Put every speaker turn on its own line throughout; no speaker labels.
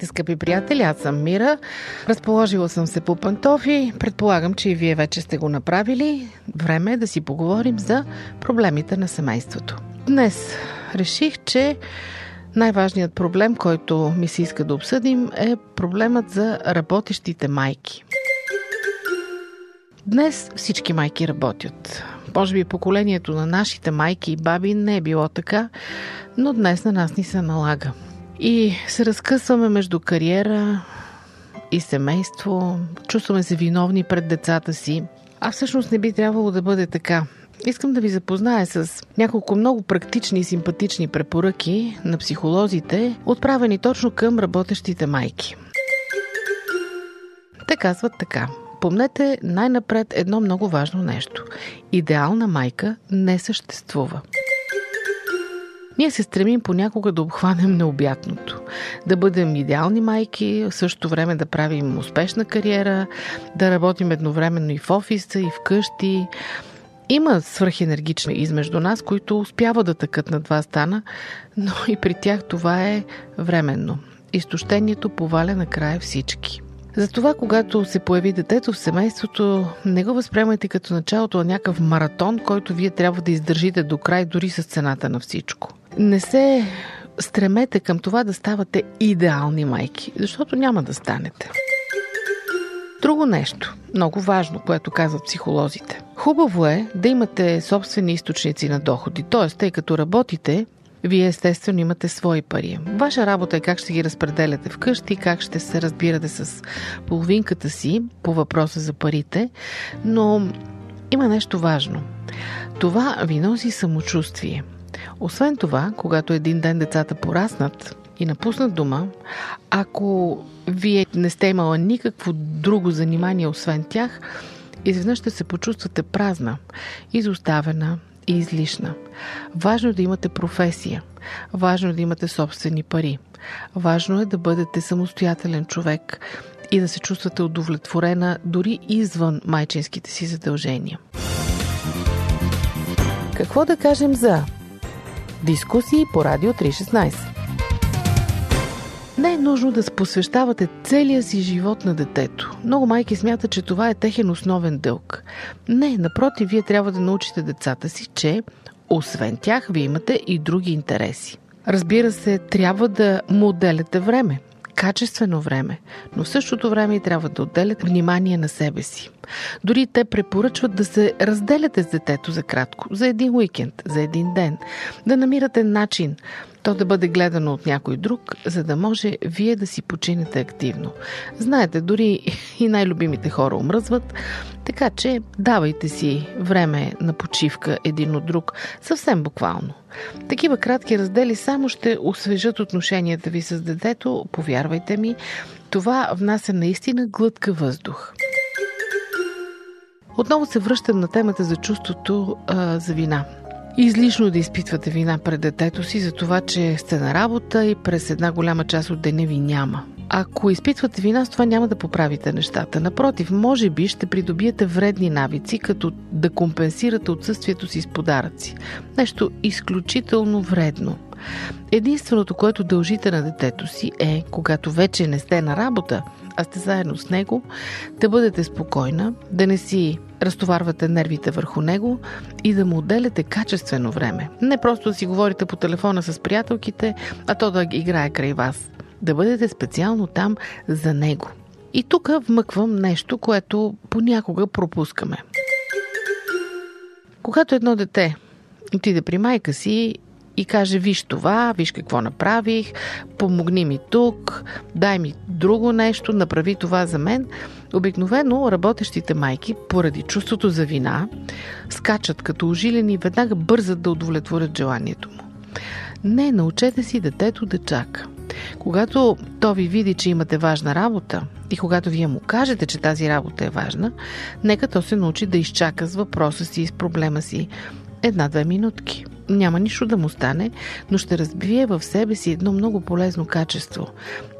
Здравейте, скъпи приятели, аз съм Мира. Разположила съм се по пантофи. Предполагам, че и вие вече сте го направили. Време е да си поговорим за проблемите на семейството. Днес реших, че най-важният проблем, който ми се иска да обсъдим, е проблемът за работещите майки. Днес всички майки работят. Може би поколението на нашите майки и баби не е било така, но днес на нас ни се налага. И се разкъсваме между кариера и семейство, чувстваме се виновни пред децата си, а всъщност не би трябвало да бъде така. Искам да ви запозная с няколко много практични и симпатични препоръки на психолозите, отправени точно към работещите майки. Те казват така. Помнете най-напред едно много важно нещо. Идеална майка не съществува. Ние се стремим понякога да обхванем необятното. Да бъдем идеални майки, в същото време да правим успешна кариера, да работим едновременно и в офиса, и в къщи. Има свръхенергични измежду нас, които успяват да тъкат на два стана, но и при тях това е временно. Изтощението поваля накрая всички. Затова, когато се появи детето в семейството, не го възприемайте като началото на някакъв маратон, който вие трябва да издържите до край, дори с цената на всичко. Не се стремете към това да ставате идеални майки, защото няма да станете. Друго нещо, много важно, което казват психолозите. Хубаво е да имате собствени източници на доходи, т.е. тъй като работите, вие естествено имате свои пари. Ваша работа е как ще ги разпределяте вкъщи, как ще се разбирате с половинката си по въпроса за парите, но има нещо важно. Това ви носи самочувствие. Освен това, когато един ден децата пораснат и напуснат дома, ако вие не сте имала никакво друго занимание освен тях, изведнъж ще се почувствате празна, изоставена и излишна. Важно е да имате професия. Важно е да имате собствени пари. Важно е да бъдете самостоятелен човек и да се чувствате удовлетворена дори извън майчинските си задължения. Какво да кажем за Дискусии по Радио 316. Не е нужно да посвещавате целия си живот на детето. Много майки смятат, че това е техен основен дълг. Не, напротив, вие трябва да научите децата си, че освен тях, вие имате и други интереси. Разбира се, трябва да му отделяте време качествено време, но в същото време и трябва да отделят внимание на себе си. Дори те препоръчват да се разделяте с детето за кратко, за един уикенд, за един ден, да намирате начин то да бъде гледано от някой друг, за да може вие да си починете активно. Знаете, дори и най-любимите хора омръзват, така че давайте си време на почивка един от друг, съвсем буквално. Такива кратки раздели само ще освежат отношенията ви с детето, повярвайте ми, това внася наистина глътка въздух. Отново се връщам на темата за чувството а, за вина. Излишно да изпитвате вина пред детето си за това, че сте на работа и през една голяма част от деня ви няма. Ако изпитвате вина, с това няма да поправите нещата. Напротив, може би ще придобиете вредни навици, като да компенсирате отсъствието си с подаръци. Нещо изключително вредно. Единственото, което дължите на детето си е, когато вече не сте на работа, а сте заедно с него, да бъдете спокойна, да не си разтоварвате нервите върху него и да му отделяте качествено време. Не просто да си говорите по телефона с приятелките, а то да играе край вас. Да бъдете специално там за него. И тук вмъквам нещо, което понякога пропускаме. Когато едно дете отиде при майка си и каже, виж това, виж какво направих, помогни ми тук, дай ми друго нещо, направи това за мен. Обикновено работещите майки, поради чувството за вина, скачат като ожилени и веднага бързат да удовлетворят желанието му. Не, научете си детето да чака. Когато то ви види, че имате важна работа и когато вие му кажете, че тази работа е важна, нека то се научи да изчака с въпроса си и с проблема си една-две минутки. Няма нищо да му стане, но ще разбие в себе си едно много полезно качество,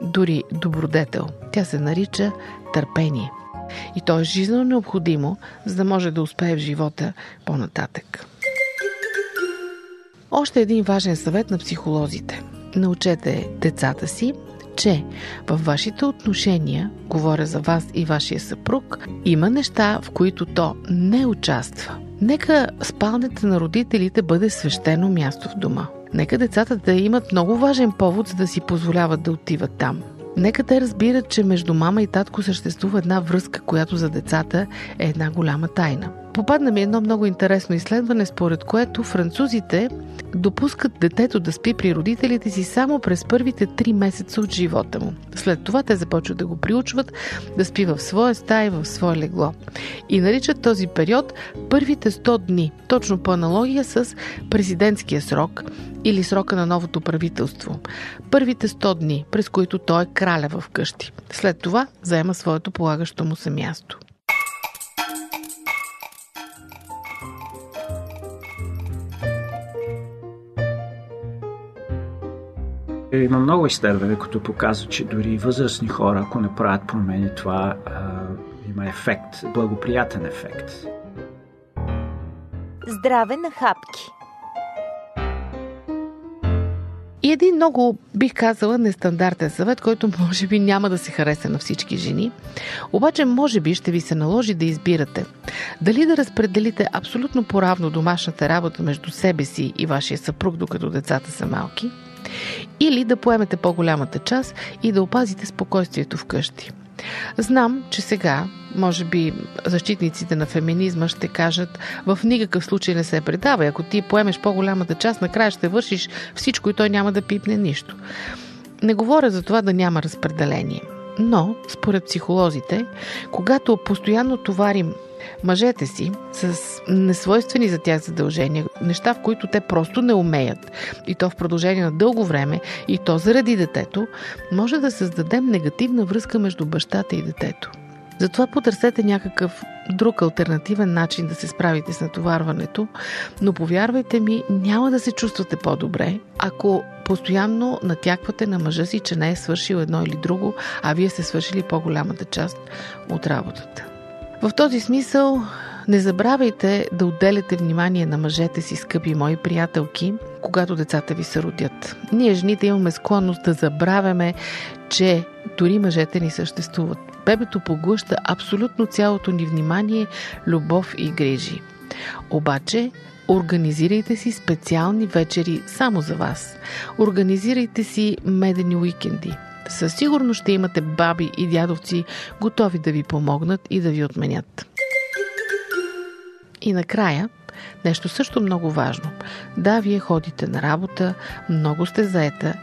дори добродетел. Тя се нарича търпение. И то е жизненно необходимо, за да може да успее в живота по-нататък. Още един важен съвет на психолозите. Научете децата си, че във вашите отношения, говоря за вас и вашия съпруг, има неща, в които то не участва. Нека спалнята на родителите бъде свещено място в дома. Нека децата да имат много важен повод, за да си позволяват да отиват там. Нека те разбират, че между мама и татко съществува една връзка, която за децата е една голяма тайна. Попадна ми едно много интересно изследване, според което французите допускат детето да спи при родителите си само през първите три месеца от живота му. След това те започват да го приучват да спи в своя стая, в свое легло. И наричат този период първите 100 дни, точно по аналогия с президентския срок или срока на новото правителство. Първите 100 дни, през които той е краля в къщи. След това заема своето полагащо му се място.
Има много изследвания, които показват, че дори възрастни хора, ако не правят промени, това а, има ефект, благоприятен ефект.
Здраве на хапки.
И един много, бих казала, нестандартен съвет, който може би няма да се хареса на всички жени. Обаче, може би ще ви се наложи да избирате дали да разпределите абсолютно поравно домашната работа между себе си и вашия съпруг, докато децата са малки – или да поемете по-голямата част и да опазите спокойствието вкъщи. Знам, че сега, може би, защитниците на феминизма ще кажат в никакъв случай не се предава. Ако ти поемеш по-голямата част, накрая ще вършиш всичко и той няма да пипне нищо. Не говоря за това да няма разпределение. Но, според психолозите, когато постоянно товарим мъжете си с несвойствени за тях задължения, неща, в които те просто не умеят, и то в продължение на дълго време, и то заради детето, може да създадем негативна връзка между бащата и детето. Затова потърсете някакъв друг альтернативен начин да се справите с натоварването, но повярвайте ми, няма да се чувствате по-добре, ако постоянно натяквате на мъжа си, че не е свършил едно или друго, а вие сте свършили по-голямата част от работата. В този смисъл не забравяйте да отделяте внимание на мъжете си, скъпи мои приятелки, когато децата ви се родят. Ние, жените, имаме склонност да забравяме, че дори мъжете ни съществуват. Бебето поглъща абсолютно цялото ни внимание, любов и грижи. Обаче, Организирайте си специални вечери само за вас. Организирайте си медени уикенди. Със сигурност ще имате баби и дядовци, готови да ви помогнат и да ви отменят. И накрая, нещо също много важно. Да, вие ходите на работа, много сте заета,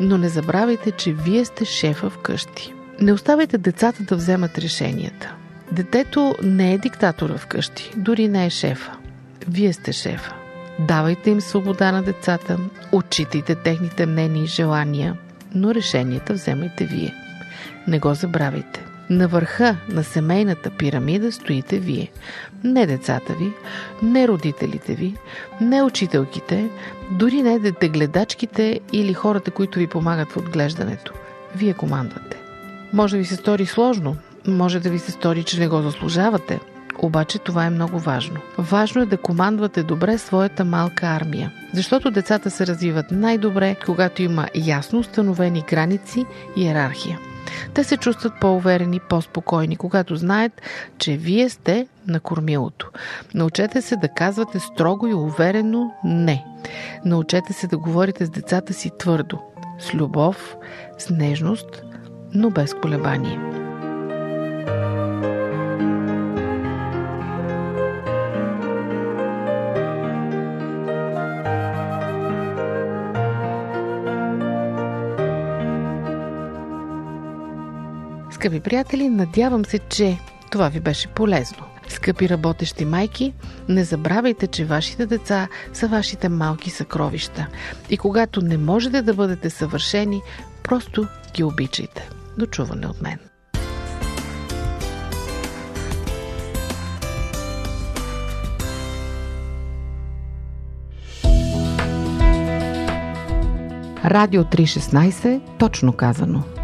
но не забравяйте, че вие сте шефа вкъщи. Не оставяйте децата да вземат решенията. Детето не е диктатора вкъщи, дори не е шефа. Вие сте шефа. Давайте им свобода на децата, отчитайте техните мнения и желания – но решенията вземайте вие. Не го забравяйте. На върха на семейната пирамида стоите вие. Не децата ви, не родителите ви, не учителките, дори не детегледачките или хората, които ви помагат в отглеждането. Вие командвате. Може ви се стори сложно, може да ви се стори, че не го заслужавате, обаче това е много важно. Важно е да командвате добре своята малка армия. Защото децата се развиват най-добре, когато има ясно установени граници и иерархия. Те се чувстват по-уверени, по-спокойни, когато знаят, че вие сте на кормилото. Научете се да казвате строго и уверено не. Научете се да говорите с децата си твърдо, с любов, с нежност, но без колебание. Скъпи приятели, надявам се, че това ви беше полезно. Скъпи работещи майки, не забравяйте, че вашите деца са вашите малки съкровища. И когато не можете да бъдете съвършени, Просто ги обичайте. До чуване от мен. Радио 316, точно казано.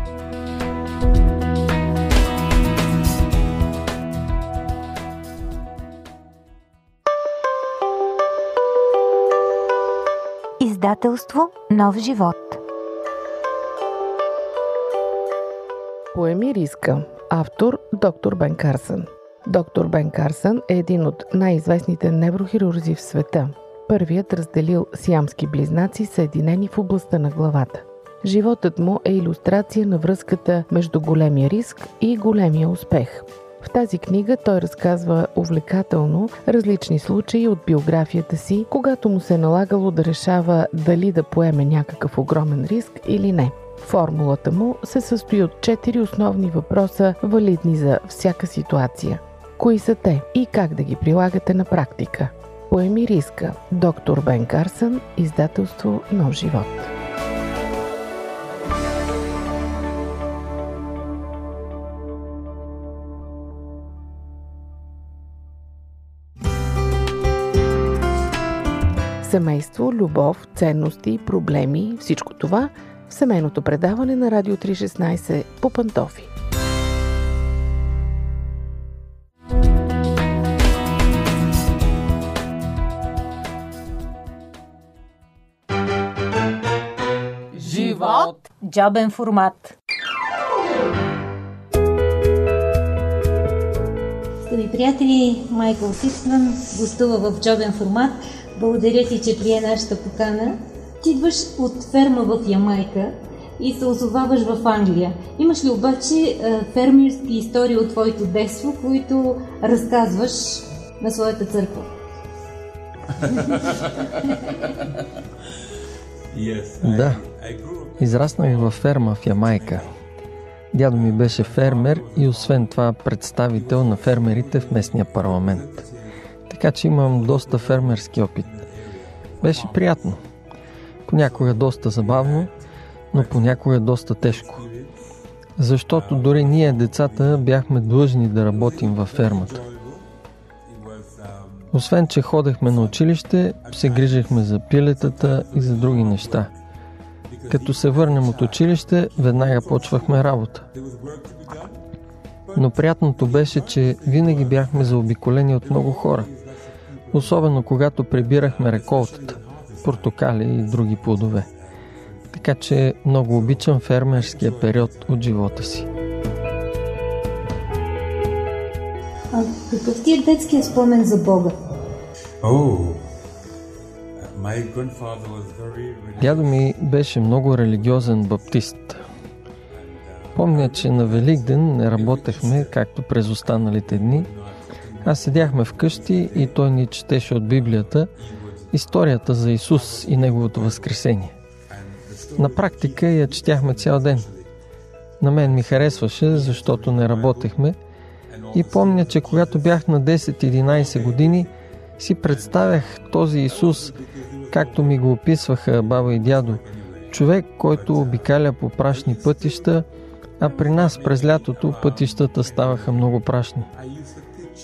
Издателство Нов живот.
Поеми риска. Автор доктор Бен Карсън. Доктор Бен Карсън е един от най-известните неврохирурзи в света. Първият разделил сиамски близнаци, съединени в областта на главата. Животът му е иллюстрация на връзката между големия риск и големия успех. В тази книга той разказва увлекателно различни случаи от биографията си, когато му се е налагало да решава дали да поеме някакъв огромен риск или не. Формулата му се състои от четири основни въпроса, валидни за всяка ситуация. Кои са те и как да ги прилагате на практика? Поеми риска. Доктор Бен Карсън, издателство Нов живот. Семейство, любов, ценности, проблеми, всичко това в семейното предаване на Радио 316 по Пантофи.
Живот! Джобен формат.
Скъпи приятели, Майкъл Сипсман гостува в джобен формат. Благодаря ти, че прие нашата покана. Ти идваш от ферма в Ямайка и се озоваваш в Англия. Имаш ли обаче фермерски истории от твоето детство, които разказваш на своята църква?
Да, израснах във ферма в Ямайка. Дядо ми беше фермер и освен това представител на фермерите в местния парламент. Така че имам доста фермерски опит. Беше приятно. Понякога доста забавно, но понякога доста тежко. Защото дори ние, децата, бяхме длъжни да работим във фермата. Освен, че ходехме на училище, се грижихме за пилетата и за други неща. Като се върнем от училище, веднага почвахме работа. Но приятното беше, че винаги бяхме заобиколени от много хора. Особено когато прибирахме реколтата, портокали и други плодове. Така че много обичам фермерския период от живота си.
А какъв ти е детския спомен за Бога?
Дядо ми беше много религиозен баптист. Помня, че на Великден не работехме, както през останалите дни, а седяхме вкъщи и той ни четеше от Библията историята за Исус и Неговото възкресение. На практика я четяхме цял ден. На мен ми харесваше, защото не работехме и помня, че когато бях на 10-11 години, си представях този Исус, както ми го описваха баба и дядо, човек, който обикаля по прашни пътища, а при нас през лятото пътищата ставаха много прашни.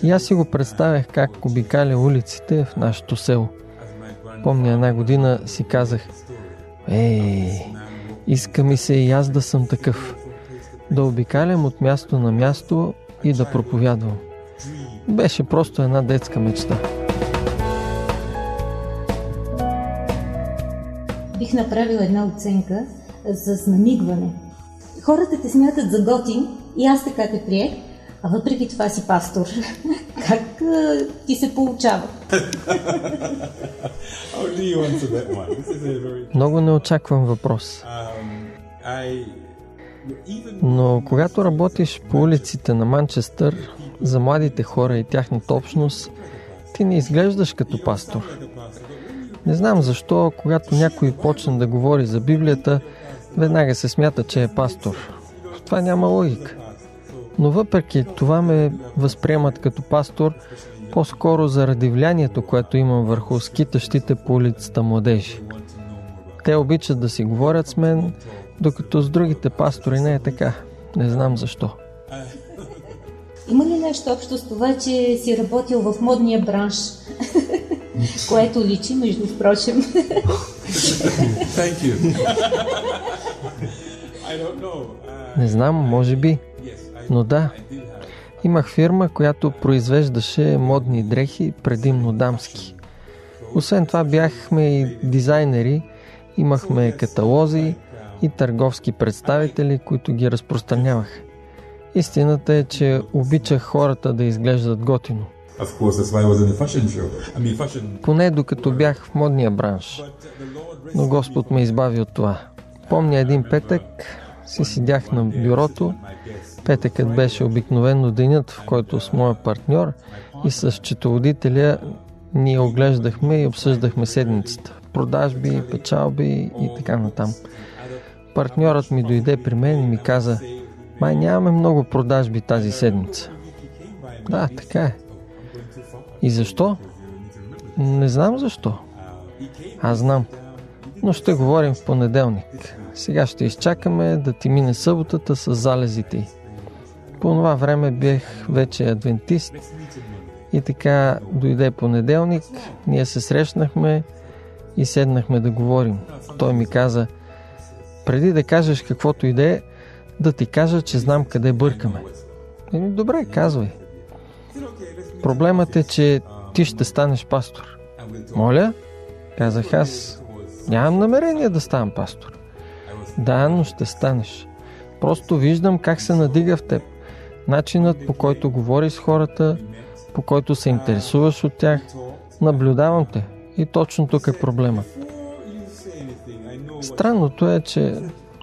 И аз си го представях как обикаля улиците в нашето село. Помня една година си казах, Ей, иска ми се и аз да съм такъв. Да обикалям от място на място и да проповядвам. Беше просто една детска мечта.
Бих направила една оценка с намигване. Хората те смятат за готин и аз така те приех, а въпреки това си пастор. как а, ти се получава?
Много не очаквам въпрос. Но когато работиш по улиците на Манчестър, за младите хора и тяхната общност, ти не изглеждаш като пастор. Не знам защо, когато някой почне да говори за Библията, веднага се смята, че е пастор. В това няма логика. Но въпреки това ме възприемат като пастор, по-скоро заради влиянието, което имам върху скитащите по улицата младежи. Те обичат да си говорят с мен, Докато с другите пастори не е така. Не знам защо.
Има ли нещо общо с това, че си работил в модния бранш? Което личи, между впрочем.
Не знам, може би. Но да, имах фирма, която произвеждаше модни дрехи, предимно дамски. Освен това бяхме и дизайнери, имахме каталози и търговски представители, които ги разпространяваха. Истината е, че обичах хората да изглеждат готино. Поне докато бях в модния бранш. Но Господ ме избави от това. Помня един петък, си седях на бюрото. Петъкът беше обикновено денят, в който с моя партньор и с счетоводителя ние оглеждахме и обсъждахме седмицата. Продажби, печалби и така натам. Партньорът ми дойде при мен и ми каза, май нямаме много продажби тази седмица. Да, така е. И защо? Не знам защо. Аз знам. Но ще говорим в понеделник. Сега ще изчакаме да ти мине съботата с залезите й. По това време бех вече адвентист и така дойде понеделник, ние се срещнахме и седнахме да говорим. Той ми каза, преди да кажеш каквото и да е, да ти кажа, че знам къде бъркаме. Еми, добре, казвай. Проблемът е, че ти ще станеш пастор. Моля? Казах аз. Нямам намерение да ставам пастор. Да, но ще станеш. Просто виждам как се надига в теб. Начинът по който говориш с хората, по който се интересуваш от тях. Наблюдавам те. И точно тук е проблемът. Странното е, че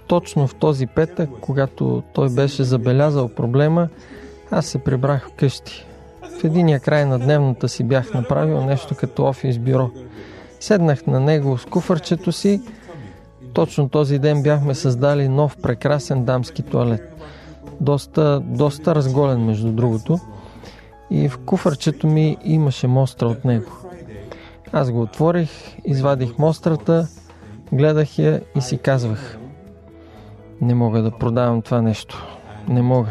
точно в този петък, когато той беше забелязал проблема, аз се прибрах вкъщи. В единия край на дневната си бях направил нещо като офис бюро. Седнах на него с куфърчето си. Точно този ден бяхме създали нов прекрасен дамски туалет. Доста, доста разголен, между другото. И в куфърчето ми имаше мостра от него. Аз го отворих, извадих мострата, гледах я и си казвах Не мога да продавам това нещо. Не мога.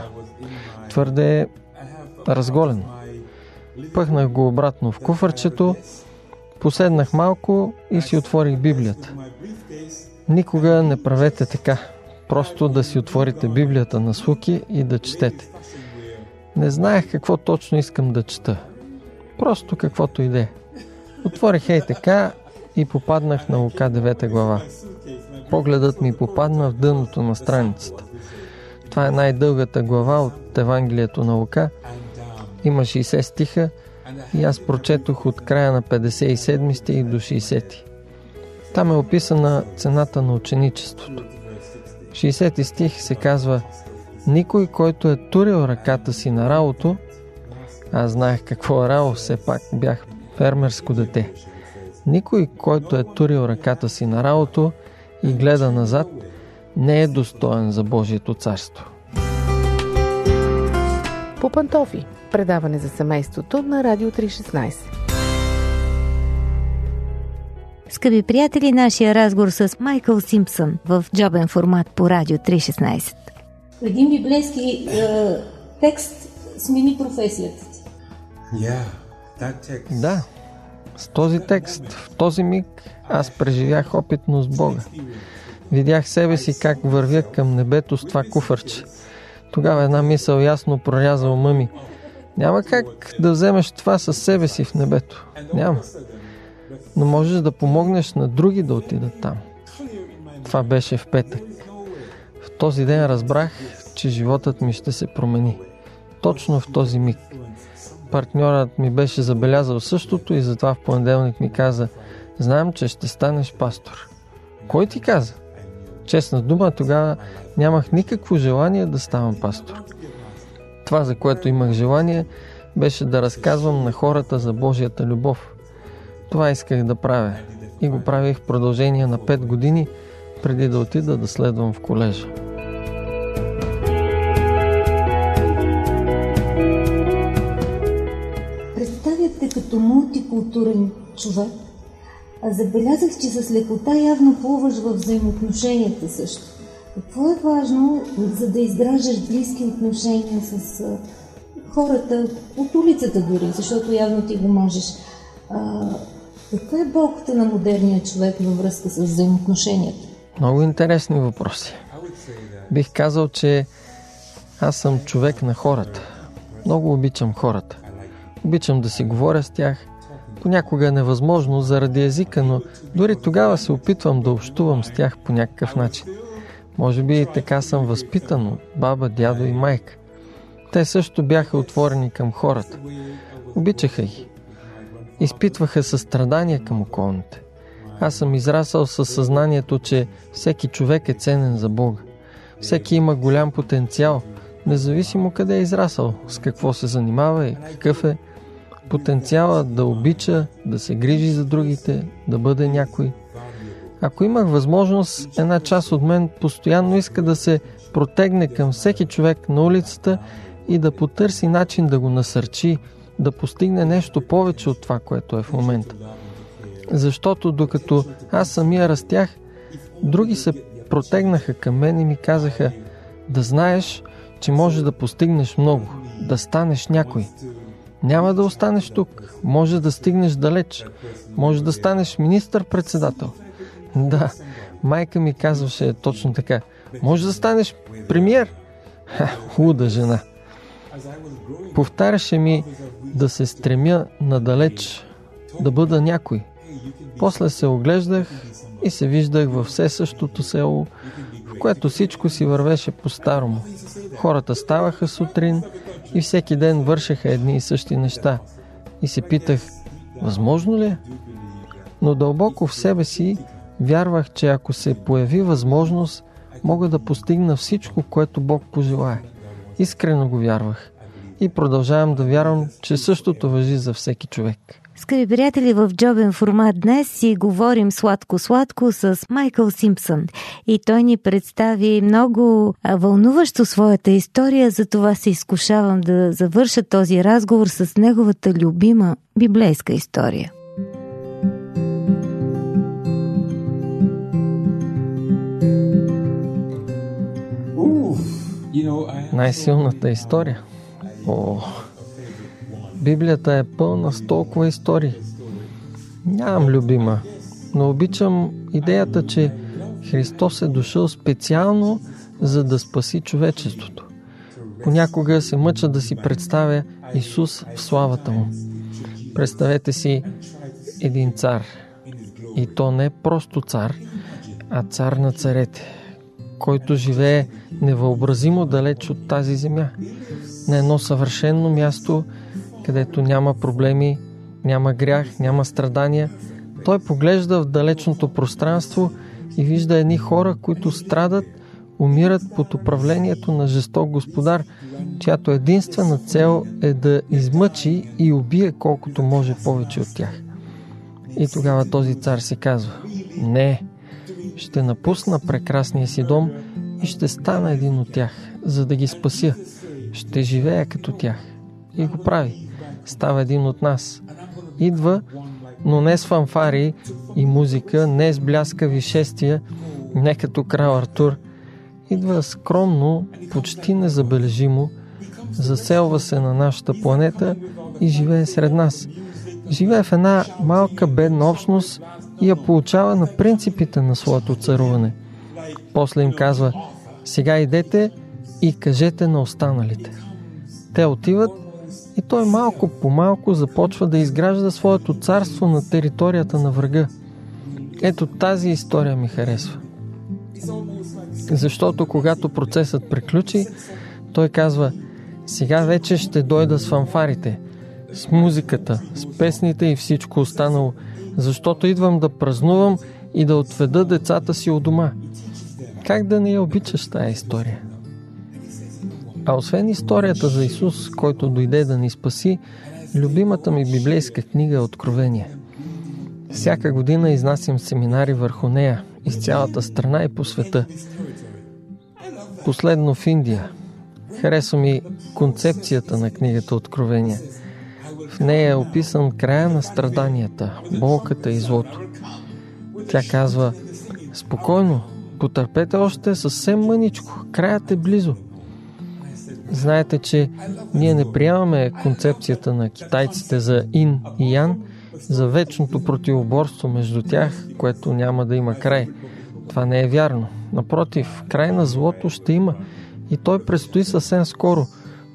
Твърде е разголено. Пъхнах го обратно в куфърчето, поседнах малко и си отворих Библията. Никога не правете така. Просто да си отворите Библията на слуки и да четете. Не знаех какво точно искам да чета. Просто каквото иде. Отворих ей така и попаднах на Лука 9 глава. Погледът ми попадна в дъното на страницата. Това е най-дългата глава от Евангелието на Лука има 60 стиха и аз прочетох от края на 57 стих до 60. Там е описана цената на ученичеството. В 60 стих се казва Никой, който е турил ръката си на работо, аз знаех какво е рао, все пак бях фермерско дете. Никой, който е турил ръката си на работо и гледа назад, не е достоен за Божието царство.
По пантофи предаване за семейството на Радио 316.
Скъпи приятели, нашия разговор с Майкъл Симпсън в джобен формат по Радио 316.
Един библейски е, текст смени професията ти.
Yeah.
Да, с този текст, в този миг, аз преживях опитно с Бога. Видях себе си как вървя към небето с това куфърче. Тогава една мисъл ясно проряза ума ми. Няма как да вземеш това със себе си в небето. Няма. Но можеш да помогнеш на други да отидат там. Това беше в петък. В този ден разбрах, че животът ми ще се промени. Точно в този миг. Партньорът ми беше забелязал същото и затова в понеделник ми каза Знам, че ще станеш пастор. Кой ти каза? Честна дума, тогава нямах никакво желание да ставам пастор. Това, за което имах желание, беше да разказвам на хората за Божията любов. Това исках да правя. И го правих в продължение на 5 години, преди да отида да следвам в колежа.
Представяте като мултикултурен човек, а забелязах, че с лекота явно плуваш в взаимоотношенията също. Какво е важно, за да изграждаш близки отношения с хората от улицата дори, защото явно ти го можеш. Каква е болката на модерния човек във връзка с взаимоотношенията?
Много интересни въпроси. Бих казал, че аз съм човек на хората. Много обичам хората. Обичам да си говоря с тях. Понякога е невъзможно заради езика, но дори тогава се опитвам да общувам с тях по някакъв начин. Може би и така съм възпитан от баба, дядо и майка. Те също бяха отворени към хората. Обичаха ги. Изпитваха състрадание към околните. Аз съм израсъл със съзнанието, че всеки човек е ценен за Бога. Всеки има голям потенциал, независимо къде е израсъл, с какво се занимава и какъв е. Потенциала да обича, да се грижи за другите, да бъде някой. Ако имах възможност, една част от мен постоянно иска да се протегне към всеки човек на улицата и да потърси начин да го насърчи, да постигне нещо повече от това, което е в момента. Защото докато аз самия растях, други се протегнаха към мен и ми казаха да знаеш, че може да постигнеш много, да станеш някой. Няма да останеш тук, може да стигнеш далеч, може да станеш министър-председател. Да, майка ми казваше точно така. Може да станеш премьер. Ха, луда жена. Повтаряше ми да се стремя надалеч, да бъда някой. После се оглеждах и се виждах във все същото село, в което всичко си вървеше по-старому. Хората ставаха сутрин и всеки ден вършеха едни и същи неща. И се питах, възможно ли е? Но дълбоко в себе си вярвах, че ако се появи възможност, мога да постигна всичко, което Бог пожелае. Искрено го вярвах и продължавам да вярвам, че същото въжи за всеки човек.
Скъпи приятели, в джобен формат днес си говорим сладко-сладко с Майкъл Симпсън. И той ни представи много вълнуващо своята история, за това се изкушавам да завърша този разговор с неговата любима библейска история.
Най-силната история. О, Библията е пълна с толкова истории. Нямам любима, но обичам идеята, че Христос е дошъл специално за да спаси човечеството. Понякога се мъча да си представя Исус в славата му. Представете си един цар. И то не просто цар, а цар на царете, който живее невъобразимо далеч от тази земя. На едно съвършено място, където няма проблеми, няма грях, няма страдания. Той поглежда в далечното пространство и вижда едни хора, които страдат, умират под управлението на жесток господар, чиято единствена цел е да измъчи и убие колкото може повече от тях. И тогава този цар си казва, не, ще напусна прекрасния си дом и ще стана един от тях, за да ги спася. Ще живея като тях. И го прави става един от нас. Идва, но не с фанфари и музика, не с бляскави шествия, не като крал Артур. Идва скромно, почти незабележимо, заселва се на нашата планета и живее сред нас. Живее в една малка бедна общност и я получава на принципите на своето царуване. После им казва, сега идете и кажете на останалите. Те отиват и той малко по малко започва да изгражда своето царство на територията на врага. Ето тази история ми харесва. Защото когато процесът приключи, той казва сега вече ще дойда с фанфарите, с музиката, с песните и всичко останало, защото идвам да празнувам и да отведа децата си от дома. Как да не я обичаш тази история? А освен историята за Исус, който дойде да ни спаси, любимата ми библейска книга е Откровение. Всяка година изнасям семинари върху нея из цялата страна и по света. Последно в Индия. Харесва ми концепцията на книгата Откровение. В нея е описан края на страданията, болката и злото. Тя казва, спокойно, Потърпете още съвсем мъничко. Краят е близо. Знаете, че ние не приемаме концепцията на китайците за ин и ян, за вечното противоборство между тях, което няма да има край. Това не е вярно. Напротив, край на злото ще има и той предстои съвсем скоро.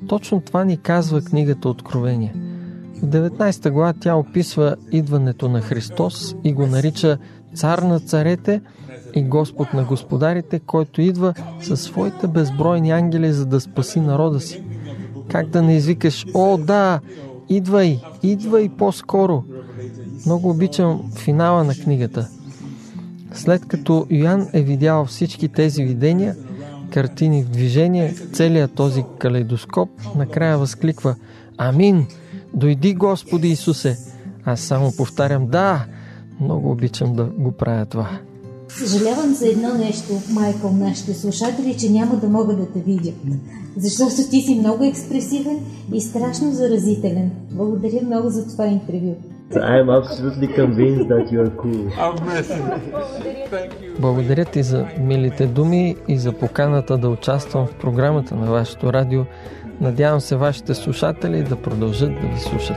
Точно това ни казва книгата Откровение. В 19 глава тя описва идването на Христос и го нарича цар на царете и Господ на господарите, който идва със своите безбройни ангели, за да спаси народа си. Как да не извикаш, о да, идвай, идвай по-скоро. Много обичам финала на книгата. След като Йоан е видял всички тези видения, картини в движение, целият този калейдоскоп, накрая възкликва Амин! Дойди Господи Исусе! Аз само повтарям да, много обичам да го правя това.
Съжалявам за едно нещо, Майкъл, нашите слушатели, че няма да мога да те видя. Защото ти си много експресивен и страшно заразителен. Благодаря много за това интервю.
I am absolutely convinced that you are cool.
Благодаря ти за милите думи и за поканата да участвам в програмата на вашето радио. Надявам се вашите слушатели да продължат да ви слушат.